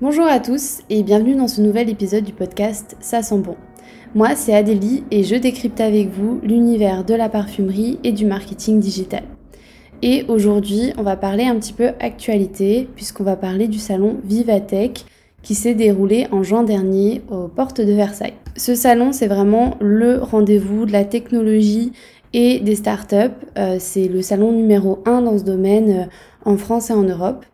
Bonjour à tous et bienvenue dans ce nouvel épisode du podcast Ça sent bon. Moi, c'est Adélie et je décrypte avec vous l'univers de la parfumerie et du marketing digital. Et aujourd'hui, on va parler un petit peu actualité puisqu'on va parler du salon Vivatech qui s'est déroulé en juin dernier aux portes de Versailles. Ce salon, c'est vraiment le rendez-vous de la technologie et des startups. Euh, c'est le salon numéro 1 dans ce domaine euh, en France et en Europe.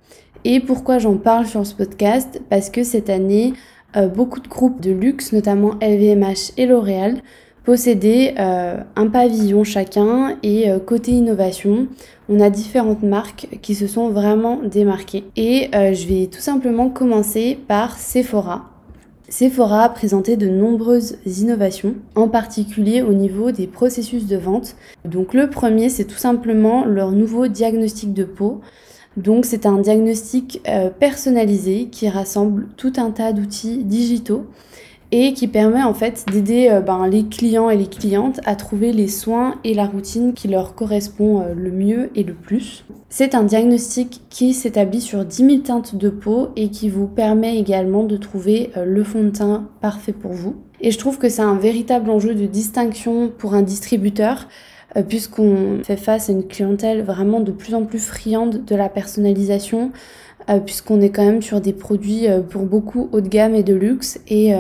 Et pourquoi j'en parle sur ce podcast? Parce que cette année, euh, beaucoup de groupes de luxe, notamment LVMH et L'Oréal, possédaient un pavillon chacun et côté innovation, on a différentes marques qui se sont vraiment démarquées. Et je vais tout simplement commencer par Sephora. Sephora a présenté de nombreuses innovations, en particulier au niveau des processus de vente. Donc le premier, c'est tout simplement leur nouveau diagnostic de peau. Donc c'est un diagnostic euh, personnalisé qui rassemble tout un tas d'outils digitaux et qui permet en fait d'aider euh, ben, les clients et les clientes à trouver les soins et la routine qui leur correspond euh, le mieux et le plus. C'est un diagnostic qui s'établit sur 10 000 teintes de peau et qui vous permet également de trouver euh, le fond de teint parfait pour vous. Et je trouve que c'est un véritable enjeu de distinction pour un distributeur puisqu'on fait face à une clientèle vraiment de plus en plus friande de la personnalisation, puisqu'on est quand même sur des produits pour beaucoup haut de gamme et de luxe et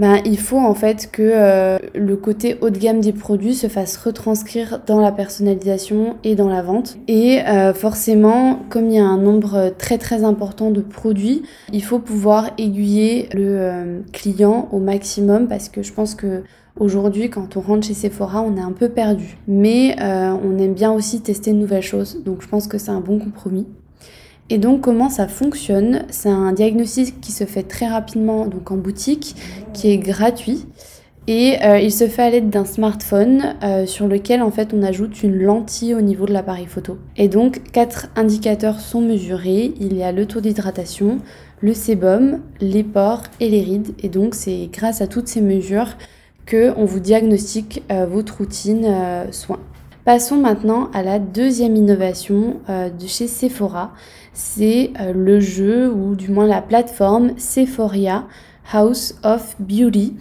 ben, il faut en fait que euh, le côté haut de gamme des produits se fasse retranscrire dans la personnalisation et dans la vente. Et euh, forcément, comme il y a un nombre très très important de produits, il faut pouvoir aiguiller le euh, client au maximum parce que je pense que Aujourd'hui, quand on rentre chez Sephora, on est un peu perdu. Mais on aime bien aussi tester de nouvelles choses. Donc je pense que c'est un bon compromis. Et donc comment ça fonctionne? C'est un diagnostic qui se fait très rapidement donc en boutique, qui est gratuit. Et euh, il se fait à l'aide d'un smartphone euh, sur lequel en fait on ajoute une lentille au niveau de l'appareil photo. Et donc quatre indicateurs sont mesurés. Il y a le taux d'hydratation, le sébum, les pores et les rides. Et donc c'est grâce à toutes ces mesures que on vous diagnostique euh, votre routine soins. Passons maintenant à la deuxième innovation de chez Sephora c'est euh, le jeu ou du moins la plateforme Sephoria House of Beauty.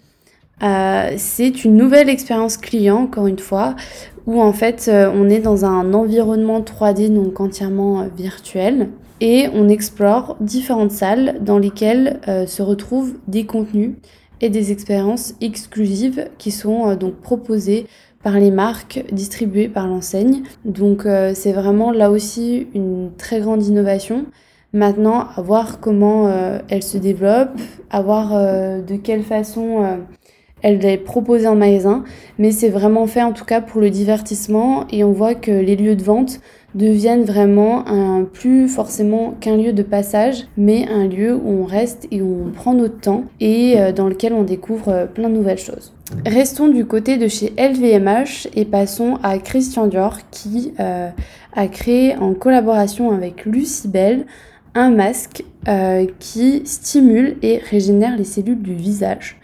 Euh, c'est une nouvelle expérience client, encore une fois, où en fait euh, on est dans un environnement 3D donc entièrement virtuel et on explore différentes salles dans lesquelles se retrouvent des contenus et des expériences exclusives qui sont donc proposées par les marques, distribuées par l'enseigne. Donc euh, c'est vraiment là aussi une très grande innovation. Maintenant, à voir comment euh, elle se développe, à voir euh, de quelle façon elle est proposée en magasin, mais c'est vraiment fait en tout cas pour le divertissement et on voit que les lieux de vente deviennent vraiment plus forcément qu'un lieu de passage, mais un lieu où on reste et où on prend notre temps et dans lequel on découvre plein de nouvelles choses. Restons du côté de chez LVMH et passons à Christian Dior qui euh, a créé en collaboration avec Lucie Bell un masque euh, qui stimule et régénère les cellules du visage.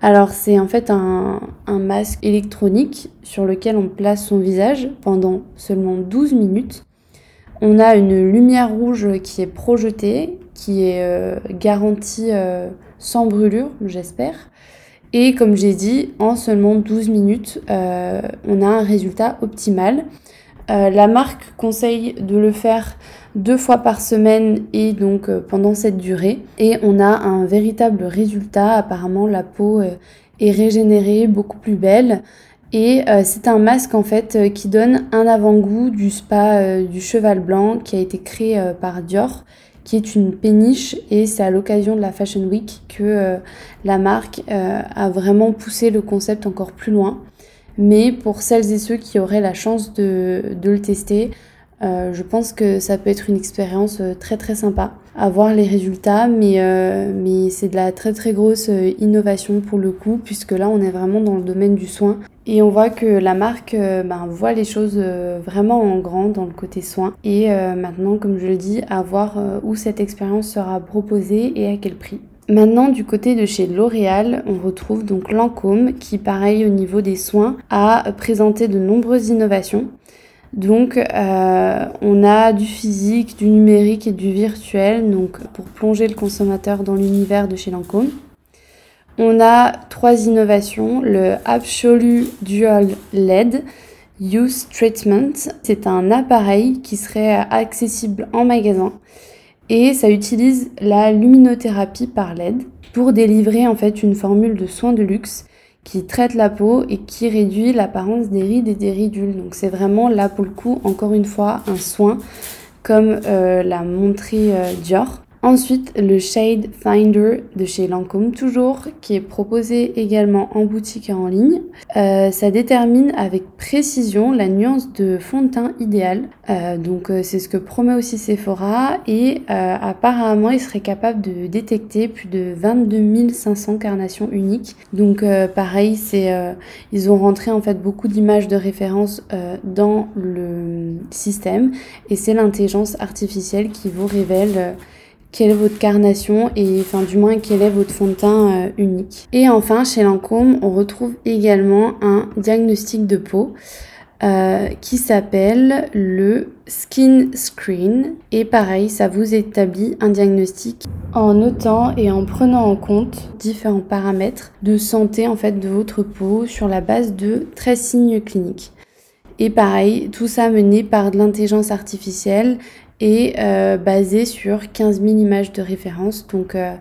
Alors c'est en fait un, masque électronique sur lequel on place son visage pendant seulement 12 minutes. On a une lumière rouge qui est projetée, qui est euh, garantie sans brûlure, j'espère. Et comme j'ai dit, en seulement 12 minutes, euh, on a un résultat optimal. Euh, la marque conseille de le faire deux fois par semaine et donc euh, pendant cette durée. Et on a un véritable résultat. Apparemment, la peau est régénérée, beaucoup plus belle. Et c'est un masque en fait qui donne un avant-goût du spa du cheval blanc qui a été créé par Dior qui est une péniche et c'est à l'occasion de la Fashion Week que euh, la marque euh, a vraiment poussé le concept encore plus loin. Mais pour celles et ceux qui auraient la chance de, de le tester, euh, je pense que ça peut être une expérience très très sympa à voir les résultats, mais, mais c'est de la très très grosse innovation pour le coup, puisque là on est vraiment dans le domaine du soin et on voit que la marque euh, ben, voit les choses euh, vraiment en grand dans le côté soin. Et euh, maintenant, comme je le dis, à voir où cette expérience sera proposée et à quel prix. Maintenant, du côté de chez L'Oréal, on retrouve donc Lancôme qui, pareil au niveau des soins, a présenté de nombreuses innovations. Donc on a du physique, du numérique et du virtuel donc pour plonger le consommateur dans l'univers de chez Lancôme. On a trois innovations, le Absolute Dual LED Use Treatment, c'est un appareil qui serait accessible en magasin et ça utilise la luminothérapie par LED pour délivrer en fait une formule de soins de luxe qui traite la peau et qui réduit l'apparence des rides et des ridules. Donc c'est vraiment là pour le coup encore une fois un soin comme euh, l'a montré euh, Dior. Ensuite, le Shade Finder de chez Lancôme, toujours, qui est proposé également en boutique et en ligne. Euh, ça détermine avec précision la nuance de fond de teint idéal. Euh, donc, euh, c'est ce que promet aussi Sephora. Et apparemment, il serait capable de détecter plus de 22 500 carnations uniques. Donc, pareil, c'est ils ont rentré en fait beaucoup d'images de référence dans le système. Et c'est l'intelligence artificielle qui vous révèle quelle est votre carnation et enfin du moins quel est votre fond de teint euh, unique. Et enfin chez Lancôme on retrouve également un diagnostic de peau euh, qui s'appelle le Skin Screen et pareil ça vous établit un diagnostic en notant et en prenant en compte différents paramètres de santé en fait de votre peau sur la base de 13 signes cliniques. Et pareil, tout ça mené par de l'intelligence artificielle et euh, basé sur 15 000 images de référence. Donc euh,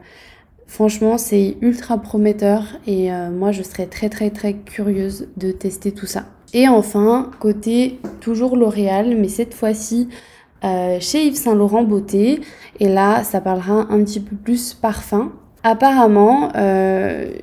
franchement, c'est ultra prometteur et euh, moi, je serais très très très curieuse de tester tout ça. Et enfin, côté toujours L'Oréal, mais cette fois-ci chez Yves Saint Laurent Beauté. Et là, ça parlera un petit peu plus parfum. Apparemment,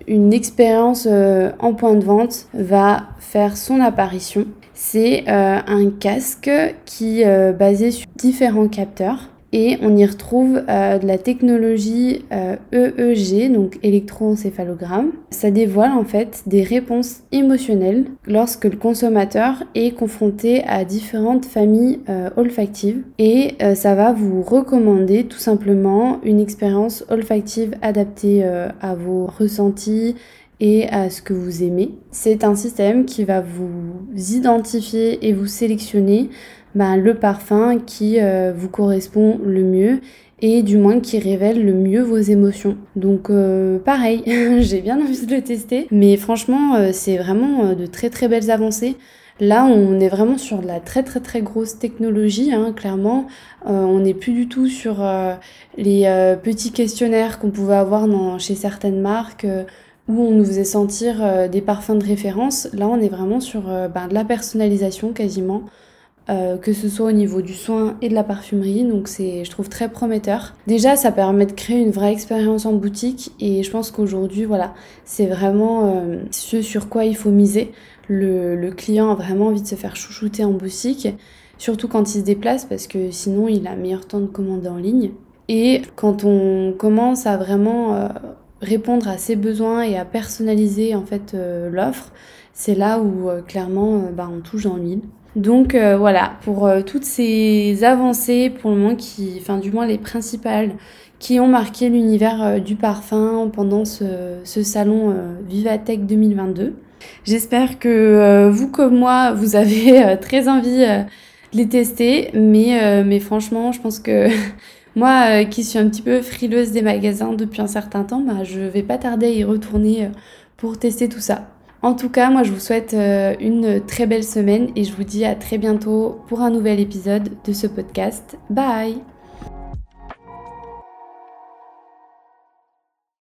une expérience en point de vente va faire son apparition c'est euh, un casque qui est euh, basé sur différents capteurs et on y retrouve euh, de la technologie EEG, donc électroencéphalogramme. Ça dévoile en fait des réponses émotionnelles lorsque le consommateur est confronté à différentes familles olfactives et ça va vous recommander tout simplement une expérience olfactive adaptée à vos ressentis et à ce que vous aimez. C'est un système qui va vous identifier et vous sélectionner ben, le parfum qui euh, vous correspond le mieux et du moins qui révèle le mieux vos émotions. Donc euh, pareil, j'ai bien envie de le tester, mais franchement euh, c'est vraiment de très très belles avancées. Là, on est vraiment sur de la très très très grosse technologie, hein, clairement. on n'est plus du tout sur les petits questionnaires qu'on pouvait avoir chez certaines marques où on nous faisait sentir euh, des parfums de référence. Là, on est vraiment sur euh, ben, de la personnalisation quasiment, euh, que ce soit au niveau du soin et de la parfumerie. Donc, c'est, je trouve, très prometteur. Déjà, ça permet de créer une vraie expérience en boutique et je pense qu'aujourd'hui, voilà, c'est vraiment ce sur quoi il faut miser. Le, le, client a vraiment envie de se faire chouchouter en boutique, surtout quand il se déplace parce que sinon, il a meilleur temps de commander en ligne. Et quand on commence à vraiment répondre à ses besoins et à personnaliser en fait euh, l'offre, c'est là où euh, clairement euh, bah, on touche dans l'huile. Donc voilà, pour toutes ces avancées pour le moment qui, enfin du moins les principales qui ont marqué l'univers du parfum pendant ce, salon Vivatech 2022. J'espère que vous comme moi, vous avez très envie de les tester, mais, mais franchement, je pense que moi, euh, qui suis un petit peu frileuse des magasins depuis un certain temps, bah, je vais pas tarder à y retourner euh, pour tester tout ça. En tout cas, moi je vous souhaite euh, une très belle semaine et je vous dis à très bientôt pour un nouvel épisode de ce podcast. Bye